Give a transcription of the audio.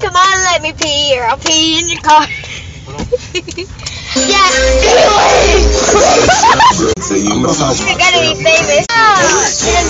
Come on, let me pee, or I'll pee in your car. yeah, anyway. So you You're gonna be famous.